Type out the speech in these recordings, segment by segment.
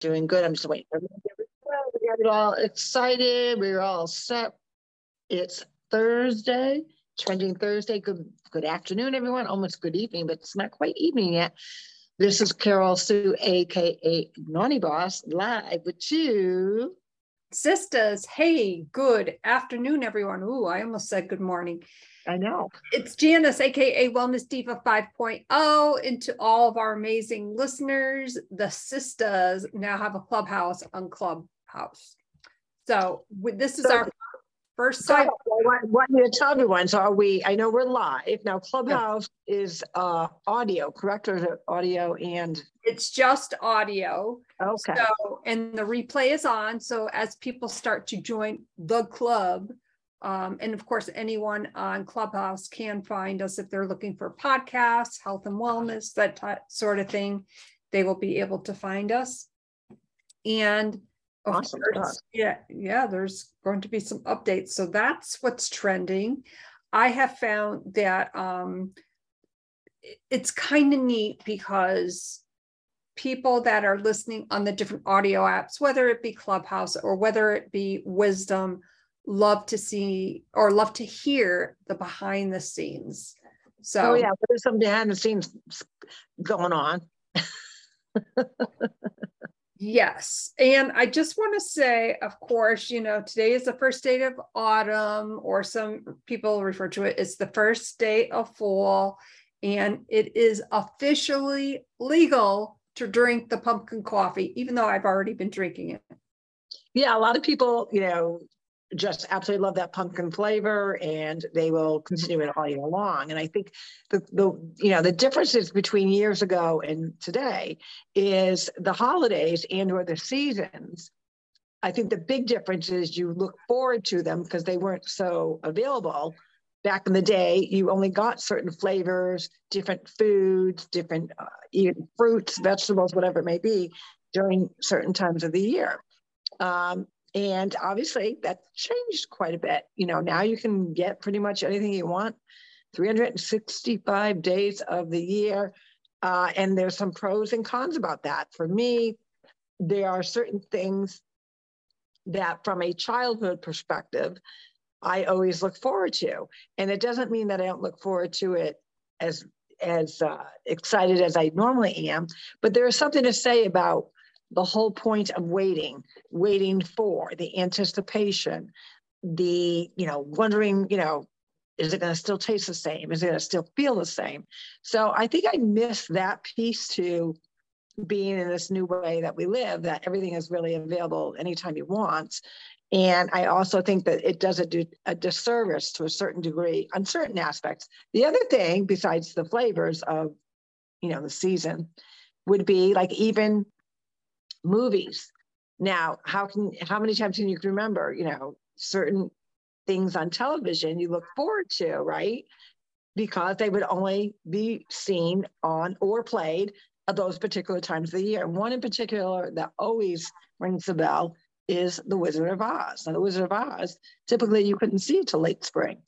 Doing good. I'm just waiting. For We got it all excited. We're all set. It's Thursday, trending Thursday. Good good afternoon, everyone. Almost good evening, but it's not quite evening yet. This is Carol Sue, aka Naughty Boss, live with you. Sisters, hey, good afternoon, everyone. Ooh, I almost said good morning. I know. It's Janice, aka Wellness Diva 5.0. And to all of our amazing listeners, the sisters now have a clubhouse on Clubhouse. So this is our first site. I want you tell everyone? So are we? I know we're live now. Clubhouse yeah. is uh, audio, correct? Or audio and? It's just audio. Okay. So and the replay is on. So as people start to join the club, um, and of course, anyone on Clubhouse can find us if they're looking for podcasts, health and wellness, that t- sort of thing. They will be able to find us. And awesome. course, yeah, yeah, there's going to be some updates. So that's what's trending. I have found that um, it's kind of neat because people that are listening on the different audio apps, whether it be Clubhouse or whether it be Wisdom, love to see or love to hear the behind the scenes. So oh yeah, there's some behind the scenes going on. yes. And I just want to say, of course, you know, today is the first day of autumn, or some people refer to it as the first day of fall. And it is officially legal to drink the pumpkin coffee, even though I've already been drinking it. Yeah, a lot of people, you know, just absolutely love that pumpkin flavor and they will continue it all year long. And i think the, the you know the differences between years ago and today is the holidays and or the seasons. I think the big difference is you look forward to them because they weren't so available. Back in the day you only got certain flavors different foods different uh, even fruits vegetables whatever it may be during certain times of the year. Um, and obviously that changed quite a bit. You know, now you can get pretty much anything you want 365 days of the year. Uh, and there's some pros and cons about that. For me, there are certain things that, from a childhood perspective, I always look forward to. And it doesn't mean that I don't look forward to it as as uh, excited as I normally am, but there is something to say about the whole point of waiting, waiting for the anticipation, the, you know, wondering, you know, is it going to still taste the same? Is it going to still feel the same? So I think I miss that piece to being in this new way that we live, that everything is really available anytime you want. And I also think that it does a, a disservice to a certain degree on certain aspects. The other thing, besides the flavors of, you know, the season, would be like even movies. Now, how can how many times can you remember, you know, certain things on television you look forward to, right? Because they would only be seen on or played at those particular times of the year. One in particular that always rings a bell is The Wizard of Oz. Now, The Wizard of Oz, typically you couldn't see it till late spring.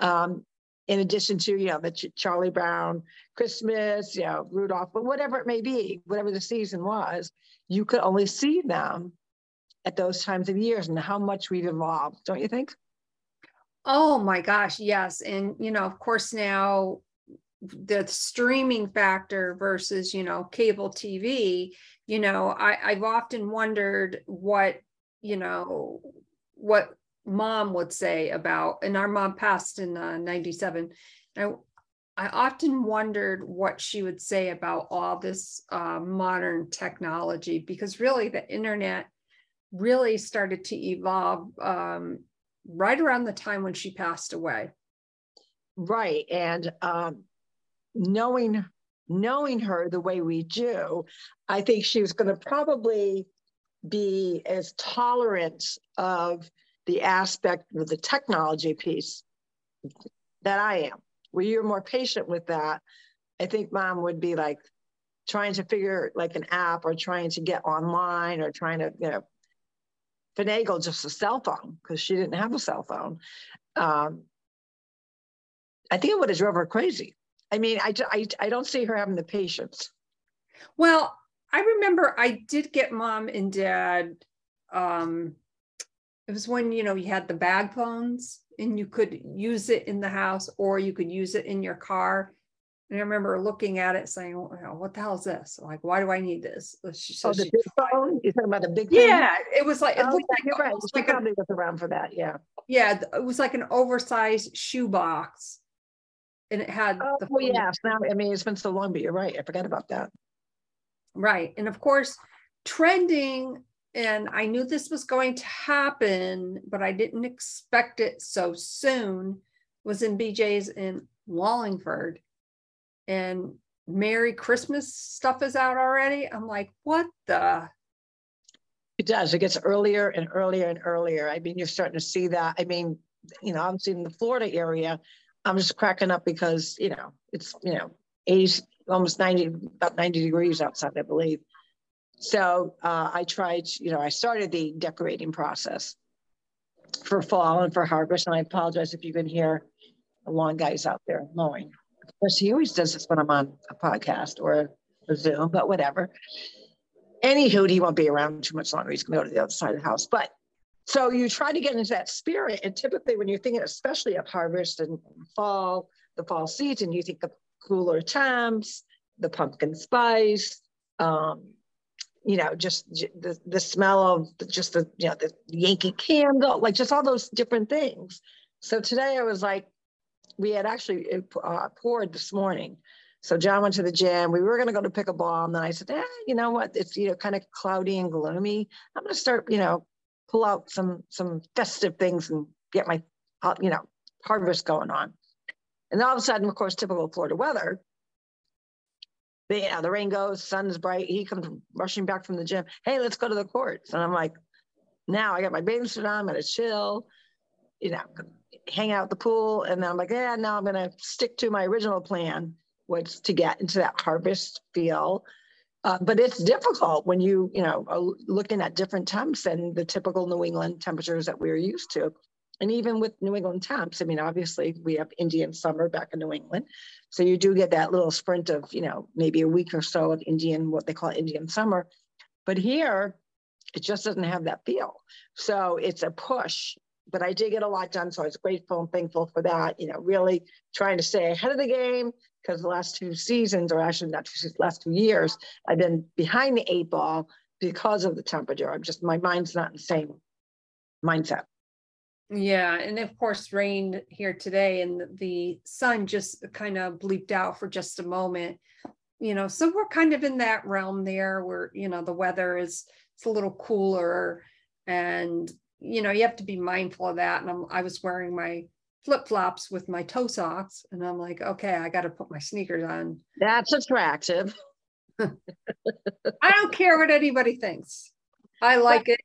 Um, in addition to, you know, the Ch- Charlie Brown Christmas, you know, Rudolph, but whatever it may be, whatever the season was, you could only see them at those times of years and how much we've evolved, don't you think? Oh my gosh, yes. And, you know, of course, now the streaming factor versus, you know, cable TV, you know, I, I've often wondered what, you know, what mom would say about, and our mom passed in uh, 97. I, I often wondered what she would say about all this uh, modern technology because really the internet really started to evolve um, right around the time when she passed away. Right, and um, knowing knowing her the way we do, I think she was going to probably be as tolerant of the aspect of the technology piece that I am. Where you're more patient with that, I think mom would be like trying to figure like an app or trying to get online or trying to, you know, finagle just a cell phone because she didn't have a cell phone. Um, I think it would have drove her crazy. I mean, I, I, I don't see her having the patience. Well, I remember I did get mom and dad. Um, it was when you know you had the bag phones and you could use it in the house or you could use it in your car. And I remember looking at it saying, "What the hell is this? Like, why do I need this?" So oh, the big phone. You're talking about the big phone. Yeah, it was like it oh, looked yeah, like, right. She like probably a, was around for that. Yeah. Yeah, it was like an oversized shoebox, and it had. Oh, the phone. yes. Now, I mean, it's been so long, but you're right. I forgot about that. Right, and of course, trending. And I knew this was going to happen, but I didn't expect it so soon. Was in BJ's in Wallingford and Merry Christmas stuff is out already. I'm like, what the? It does. It gets earlier and earlier and earlier. I mean, you're starting to see that. I mean, you know, obviously in the Florida area, I'm just cracking up because, you know, it's, you know, 80, almost 90, about 90 degrees outside, I believe. So uh, I tried, you know, I started the decorating process for fall and for harvest. And I apologize if you can hear the lawn guys out there mowing Of course, he always does this when I'm on a podcast or a Zoom, but whatever. Anywho, he won't be around too much longer. He's going to go to the other side of the house. But so you try to get into that spirit. And typically, when you're thinking, especially of harvest and fall, the fall season, you think the cooler temps, the pumpkin spice, um, you know, just the, the smell of just the, you know, the Yankee candle, like just all those different things. So today I was like, we had actually uh, poured this morning. So John went to the gym. We were going to go to pickleball, and then I said, eh, you know what? It's you know kind of cloudy and gloomy. I'm going to start, you know, pull out some some festive things and get my, uh, you know, harvest going on. And all of a sudden, of course, typical Florida weather. The, you know, the rain goes, sun's bright. He comes rushing back from the gym. Hey, let's go to the courts. And I'm like, now I got my bathing suit on. I'm gonna chill. You know, hang out at the pool. And then I'm like, yeah, now I'm to stick to my original plan, was to get into that harvest feel. Uh, but it's difficult when you, you know, are looking at different temps than the typical New England temperatures that we're used to. And even with New England temps, I mean, obviously we have Indian summer back in New England. So you do get that little sprint of, you know, maybe a week or so of Indian, what they call Indian summer. But here, it just doesn't have that feel. So it's a push but I did get a lot done. So I was grateful and thankful for that. You know, really trying to stay ahead of the game because the last two seasons, or actually not two seasons, last two years, I've been behind the eight ball because of the temperature. I'm just, my mind's not in the same mindset. Yeah. And of course, rain here today and the sun just kind of bleeped out for just a moment. You know, so we're kind of in that realm there where, you know, the weather is it's a little cooler and you know, you have to be mindful of that. And I'm, I was wearing my flip flops with my toe socks, and I'm like, okay, I got to put my sneakers on. That's attractive. I don't care what anybody thinks. I like it.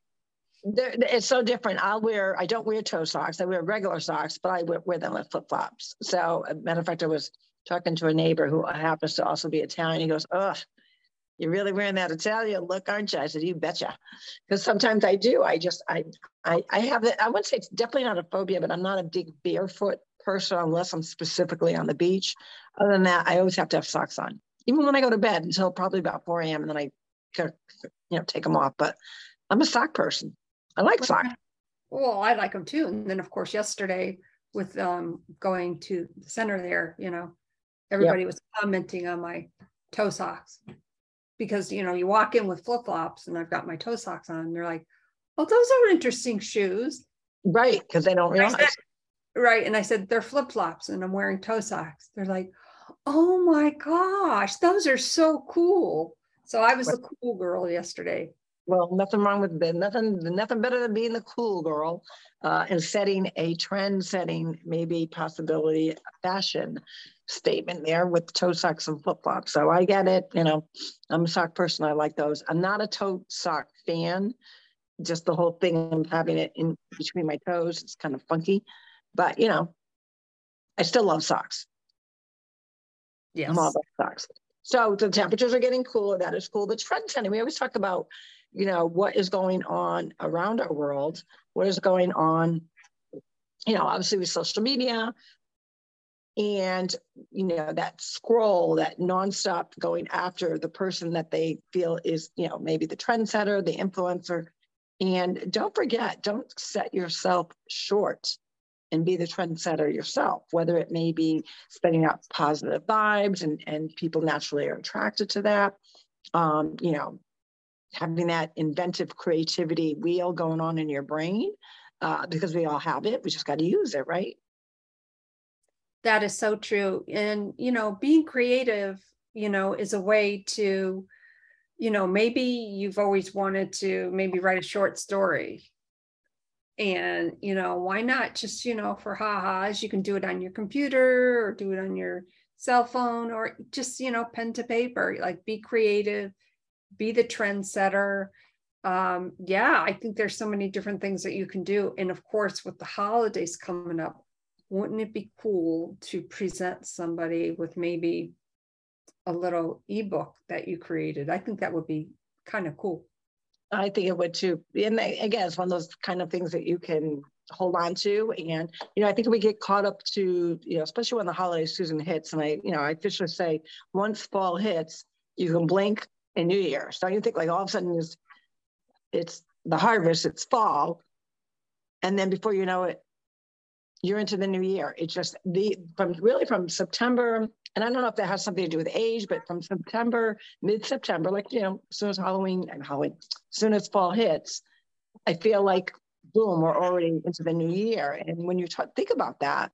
It's so different. I'll wear, I don't wear toe socks. I wear regular socks, but I wear, wear them with flip flops. So, matter of fact, I was talking to a neighbor who happens to also be Italian. He goes, Ugh, you're really wearing that Italian look, aren't you? I said, you betcha. Because sometimes I do. I just, I, I, I have it. I wouldn't say it's definitely not a phobia, but I'm not a big barefoot person unless I'm specifically on the beach. Other than that, I always have to have socks on, even when I go to bed until probably about 4 a.m. And then I, you know, take them off. But I'm a sock person. I like socks. Well, I like them too. And then, of course, yesterday with um, going to the center there, you know, everybody yep. was commenting on my toe socks because you know you walk in with flip flops and I've got my toe socks on. And they're like, "Oh, those are interesting shoes." Right, because they don't realize. Said, right, and I said they're flip flops, and I'm wearing toe socks. They're like, "Oh my gosh, those are so cool!" So I was the cool girl yesterday. Well, nothing wrong with that. Nothing, nothing better than being the cool girl uh, and setting a trend setting, maybe possibility fashion statement there with toe socks and flip flops. So I get it. You know, I'm a sock person. I like those. I'm not a toe sock fan. Just the whole thing of having it in between my toes, it's kind of funky. But you know, I still love socks. Yes. I'm all about socks. So the temperatures are getting cooler. That is cool. The trend setting. We always talk about, you know, what is going on around our world. What is going on? You know, obviously with social media, and you know that scroll that nonstop going after the person that they feel is you know maybe the trendsetter the influencer and don't forget don't set yourself short and be the trendsetter yourself whether it may be spreading out positive vibes and and people naturally are attracted to that um, you know having that inventive creativity wheel going on in your brain uh, because we all have it we just got to use it right that is so true. And, you know, being creative, you know, is a way to, you know, maybe you've always wanted to maybe write a short story. And, you know, why not just, you know, for ha-has, you can do it on your computer or do it on your cell phone or just, you know, pen to paper, like be creative, be the trendsetter. Um, yeah, I think there's so many different things that you can do. And of course, with the holidays coming up, wouldn't it be cool to present somebody with maybe a little ebook that you created? I think that would be kind of cool. I think it would too. And again, it's one of those kind of things that you can hold on to. And, you know, I think we get caught up to, you know, especially when the holiday season hits. And I, you know, I officially say once fall hits, you can blink and New Year. So you think like all of a sudden it's, it's the harvest, it's fall. And then before you know it, you're into the new year. It's just the from really from September, and I don't know if that has something to do with age, but from September, mid-September, like you know, as soon as Halloween and Halloween, as soon as fall hits, I feel like boom, we're already into the new year. And when you think about that,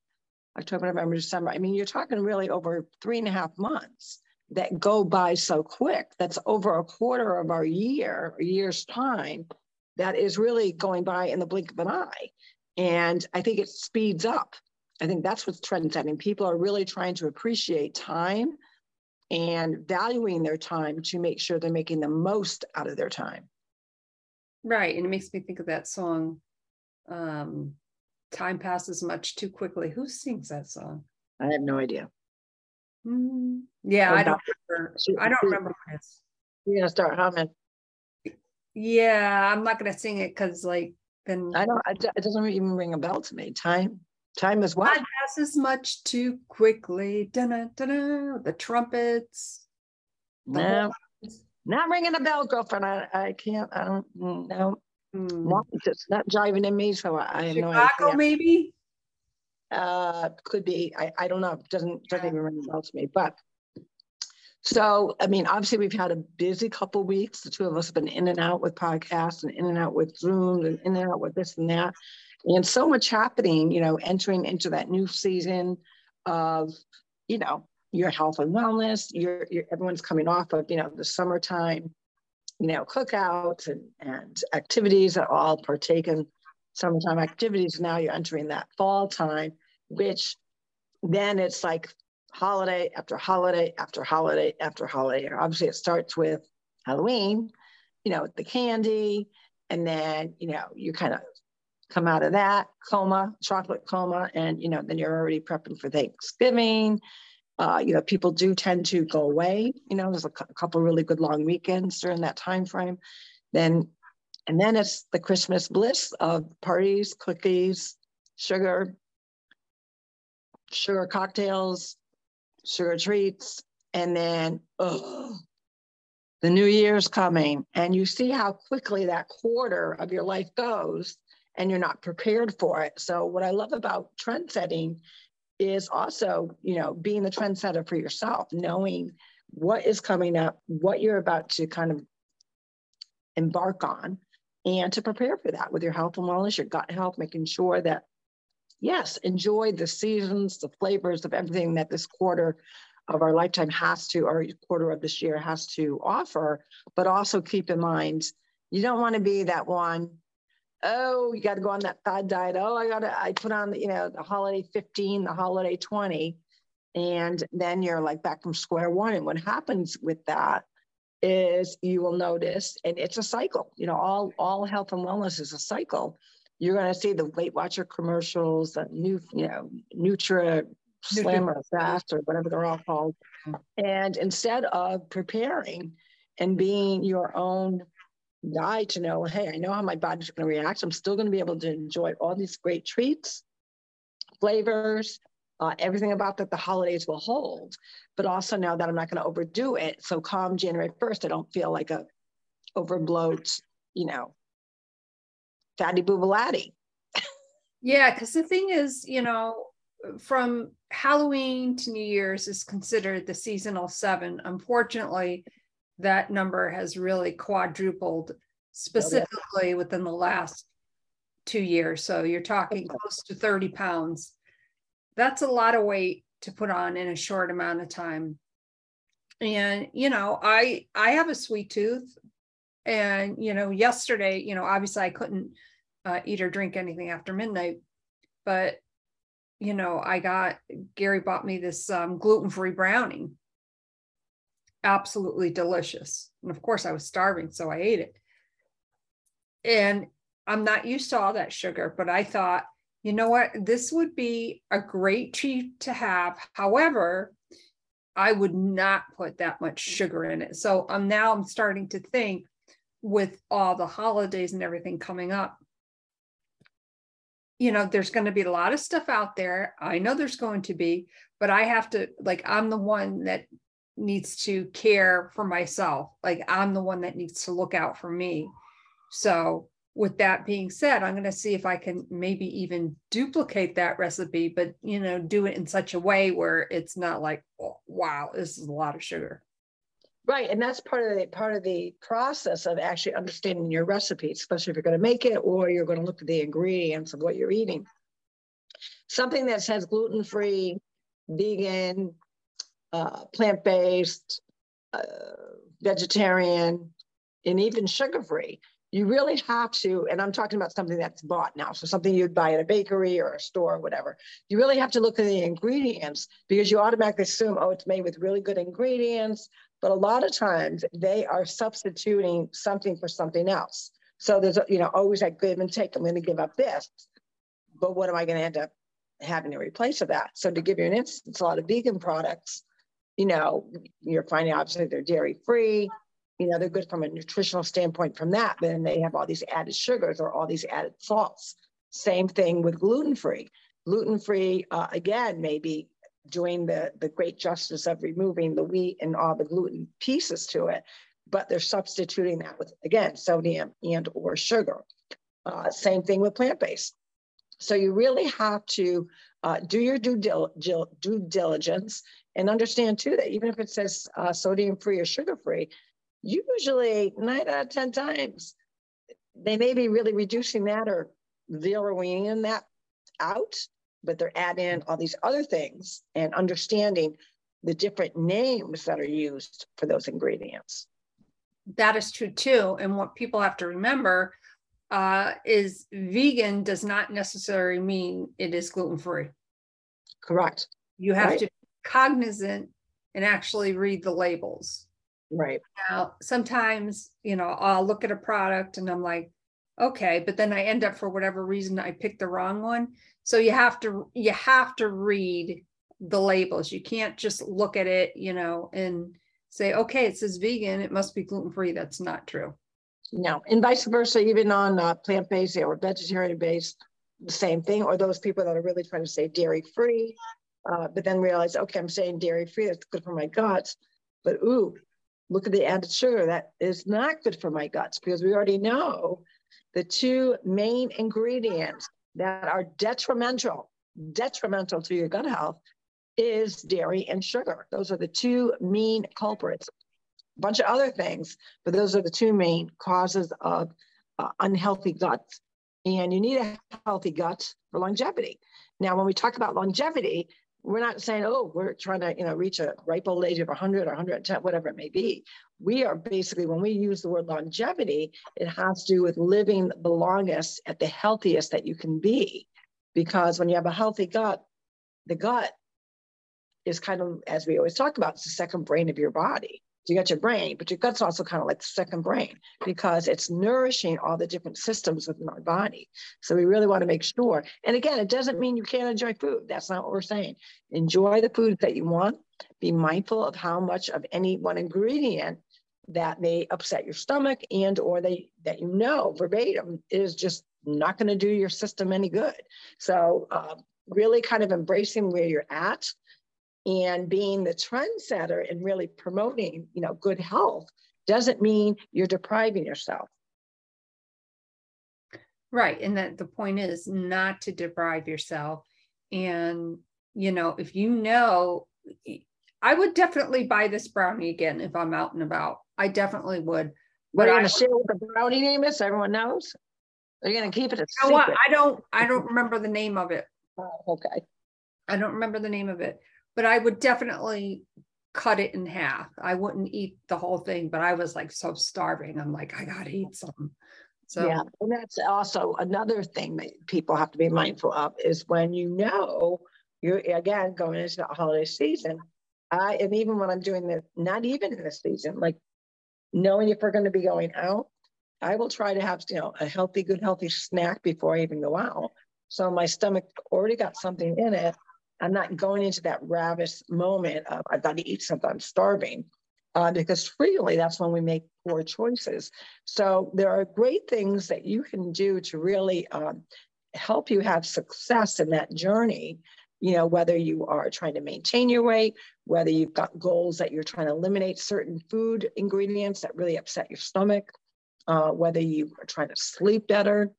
October, November, December, I mean, you're talking really over three and a half months that go by so quick. That's over a quarter of our year, a year's time. That is really going by in the blink of an eye. And I think it speeds up. I think that's what's trend setting. People are really trying to appreciate time and valuing their time to make sure they're making the most out of their time. Right. And it makes me think of that song, um, Time Passes Much Too Quickly. Who sings that song? I have no idea. Mm, yeah, I don't remember. I don't remember this. You're gonna start humming. Yeah, I'm not gonna sing it because like then I don't. It doesn't even ring a bell to me. Time, time is what time passes much too quickly. Da-na, da-na, the trumpets. No, not ringing a bell, girlfriend. I, I can't. I don't. No, mm. not, it's not jiving in me. So I, I Chicago, maybe. Uh, could be. I, I don't know. Doesn't doesn't even ring a bell to me. But so, I mean, obviously, we've had a busy couple weeks. The two of us have been in and out with podcasts and in and out with Zoom and in and out with this and that. And so much happening, you know, entering into that new season of, you know, your health and wellness. Your, your everyone's coming off of, you know, the summertime, you know, cookouts and, and activities that all partake in summertime activities. Now you're entering that fall time, which then it's like holiday after holiday after holiday after holiday. Obviously, it starts with Halloween, you know, with the candy, and then, you know, you kind of come out of that coma, chocolate coma, and, you know, then you're already prepping for Thanksgiving. Uh, you know, people do tend to go away. You know, there's a, a couple really good long weekends during that time frame. Then, and then it's the Christmas bliss of parties, cookies, sugar, sugar cocktails, sugar treats, and then oh, the new year's coming, and you see how quickly that quarter of your life goes, and you're not prepared for it. So, what I love about trend setting is also, you know, being the trendsetter for yourself, knowing what is coming up, what you're about to kind of embark on, and to prepare for that with your health and wellness, your gut health, making sure that yes, enjoy the seasons, the flavors of everything that this quarter of our lifetime has to, or quarter of this year has to offer, but also keep in mind, you don't want to be that one, oh, you got to go on that fad diet. Oh, I got to, I put on, you know, the holiday 15, the holiday 20. And then you're like back from square one. And what happens with that is you will notice, and it's a cycle, you know, all, all health and wellness is a cycle you're going to see the Weight Watcher commercials, the new, you know, Nutra Slim or Fast or whatever they're all called. And instead of preparing and being your own guy to know, hey, I know how my body's going to react. I'm still going to be able to enjoy all these great treats, flavors, uh, everything about that the holidays will hold, but also know that I'm not going to overdo it. So come January 1st, I don't feel like a overbloat, you know, fatty boobalati. yeah, because the thing is, you know, from Halloween to New Year's is considered the seasonal seven. Unfortunately, that number has really quadrupled specifically oh, yeah. within the last two years. So you're talking close to 30 pounds. That's a lot of weight to put on in a short amount of time. And you know, I I have a sweet tooth, and you know, yesterday, you know, obviously I couldn't uh, eat or drink anything after midnight, but you know, I got Gary bought me this um, gluten free brownie. Absolutely delicious. And of course, I was starving, so I ate it. And I'm not used to all that sugar, but I thought, you know what, this would be a great treat to have. However, I would not put that much sugar in it. So I'm um, now I'm starting to think with all the holidays and everything coming up, you know, there's going to be a lot of stuff out there. I know there's going to be, but I have to, like, I'm the one that needs to care for myself. Like, I'm the one that needs to look out for me. So, with that being said, I'm going to see if I can maybe even duplicate that recipe, but, you know, do it in such a way where it's not like, oh, wow, this is a lot of sugar. Right, and that's part of the part of the process of actually understanding your recipe, especially if you're going to make it or you're going to look at the ingredients of what you're eating. Something that says gluten free, vegan, uh, plant based, uh, vegetarian, and even sugar free. You really have to, and I'm talking about something that's bought now, so something you'd buy at a bakery or a store or whatever. You really have to look at the ingredients because you automatically assume, oh, it's made with really good ingredients. But a lot of times they are substituting something for something else. So there's, you know, always that give and take. I'm going to give up this, but what am I going to end up having to replace of that? So to give you an instance, a lot of vegan products, you know, you're finding obviously they're dairy free. You know, they're good from a nutritional standpoint from that, but then they have all these added sugars or all these added salts. Same thing with gluten free. Gluten free, uh, again, maybe doing the, the great justice of removing the wheat and all the gluten pieces to it, but they're substituting that with, again, sodium and or sugar. Uh, same thing with plant-based. So you really have to uh, do your due, dil due diligence and understand too that even if it says uh, sodium free or sugar free, usually nine out of 10 times, they may be really reducing that or zeroing in that out but they're adding all these other things and understanding the different names that are used for those ingredients. That is true too. And what people have to remember uh, is vegan does not necessarily mean it is gluten free. Correct. You have right. to be cognizant and actually read the labels. Right. Now, sometimes, you know, I'll look at a product and I'm like, okay, but then I end up for whatever reason I picked the wrong one. So you have to you have to read the labels. You can't just look at it you know and say okay it says vegan. It must be gluten free that's not true. No and vice versa even on uh, plant-based or vegetarian based the same thing or those people that are really trying to say dairy free uh, but then realize okay i'm saying dairy free that's good for my guts. But ooh look at the added sugar that is not good for my guts because we already know the two main ingredients that are detrimental, detrimental to your gut health is dairy and sugar. Those are the two main culprits. A bunch of other things, but those are the two main causes of uh, unhealthy guts. And you need a healthy gut for longevity. Now, when we talk about longevity, we're not saying, oh, we're trying to, you know, reach a ripe old age of 100 or 110, whatever it may be. We are basically, when we use the word longevity, it has to do with living the longest at the healthiest that you can be. Because when you have a healthy gut, the gut is kind of, as we always talk about, it's the second brain of your body you got your brain, but your gut's also kind of like the second brain because it's nourishing all the different systems within our body. So we really want to make sure. And again, it doesn't mean you can't enjoy food. That's not what we're saying. Enjoy the food that you want. Be mindful of how much of any one ingredient that may upset your stomach and or they that you know verbatim is just not going to do your system any good. So uh, really kind of embracing where you're at and being the trendsetter and really promoting, you know, good health doesn't mean you're depriving yourself. Right. And that the point is not to deprive yourself. And, you know, if you know, I would definitely buy this brownie again if I'm out and about. I definitely would. What are you going to share what the brownie name is? everyone knows. Are you going to keep it a you know I don't. I don't remember the name of it. Oh, okay. I don't remember the name of it, but I would definitely cut it in half. I wouldn't eat the whole thing, but I was like so starving. I'm like, I gotta eat some. So yeah, and that's also another thing that people have to be mindful of is when you know you're again going into the holiday season. I and even when I'm doing this, not even in the season, like knowing if we're going to be going out, I will try to have you know a healthy, good, healthy snack before I even go out. So my stomach already got something in it. I'm not going into that ravish moment of I've got to eat something, I'm starving. Uh, because freely that's when we make poor choices. So there are great things that you can do to really um, help you have success in that journey. You know, whether you are trying to maintain your weight, whether you've got goals that you're trying to eliminate certain food ingredients that really upset your stomach, uh, whether you are trying to sleep better,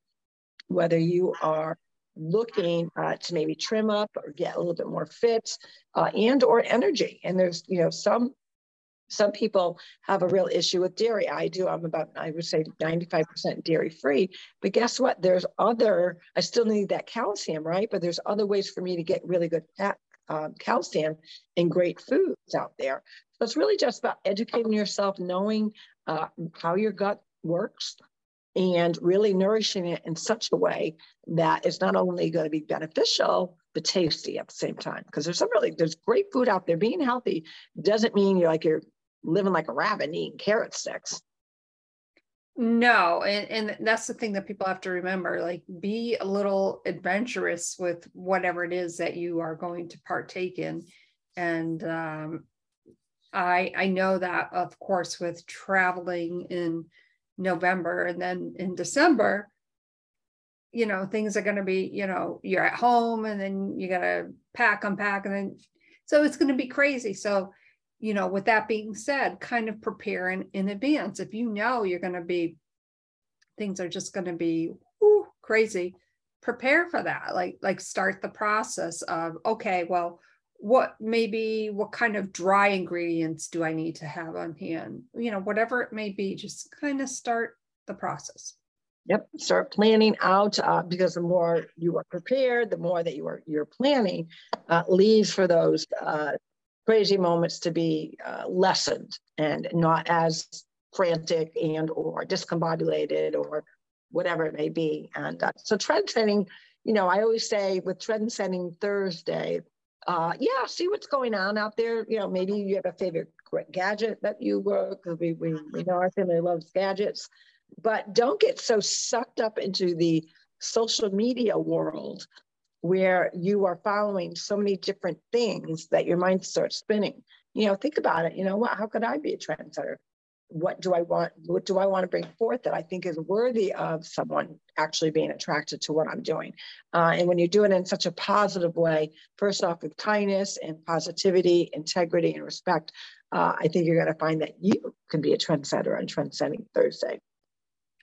whether you are looking uh, to maybe trim up or get a little bit more fit uh, and or energy. And there's, you know, some some people have a real issue with dairy. I do. I'm about, I would say 95% dairy free. But guess what? There's other, I still need that calcium, right? But there's other ways for me to get really good uh, calcium in great foods out there. So it's really just about educating yourself, knowing uh, how your gut works, and really nourishing it in such a way that it's not only going to be beneficial but tasty at the same time. Because there's some really there's great food out there. Being healthy doesn't mean you're like you're living like a rabbit eating carrot sticks. No and, and that's the thing that people have to remember like be a little adventurous with whatever it is that you are going to partake in. And um, i i know that of course with traveling in November and then in December, you know, things are going to be, you know, you're at home and then you got to pack, unpack, and then so it's going to be crazy. So, you know, with that being said, kind of prepare in, advance. If you know you're going to be, things are just going to be whoo, crazy, prepare for that. Like, like start the process of, okay, well, what maybe what kind of dry ingredients do I need to have on hand? You know, whatever it may be, just kind of start the process. Yep, start planning out uh, because the more you are prepared, the more that you are you're planning uh, leaves for those uh, crazy moments to be uh, lessened and not as frantic and or discombobulated or whatever it may be. And uh, so trend setting, you know, I always say with trend setting Thursday, uh, yeah, see what's going on out there. You know, maybe you have a favorite gadget that you work we, we, we know our family loves gadgets, but don't get so sucked up into the social media world where you are following so many different things that your mind starts spinning. You know, think about it. You know, what? How could I be a trendsetter? What do I want? What do I want to bring forth that I think is worthy of someone actually being attracted to what I'm doing? Uh, and when you do it in such a positive way, first off with kindness and positivity, integrity, and respect, uh, I think you're going to find that you can be a trendsetter on Trendsetting Thursday.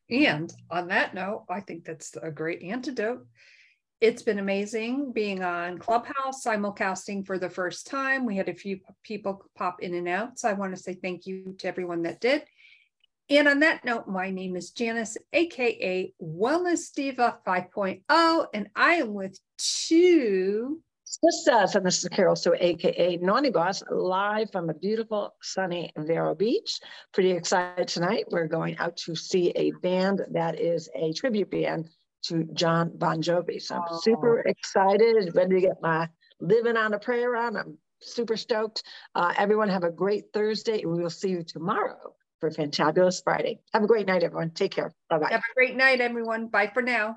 And on that note, I think that's a great antidote it's been amazing being on Clubhouse simulcasting for the first time. We had a few people pop in and out. So I want to say thank you to everyone that did. And on that note, my name is Janice, AKA Wellness Diva 5.0, and I am with two sisters. And this is Carol Sue, AKA Naughty Boss, live from a beautiful, sunny Vero Beach. Pretty excited tonight. We're going out to see a band that is a tribute band to Jon Bon Jovi. So I'm oh. super excited, ready to get my living on a prayer on. I'm super stoked. Uh, everyone have a great Thursday. We will see you tomorrow for Fantabulous Friday. Have a great night, everyone. Take care. Bye bye. Have a great night, everyone. Bye for now.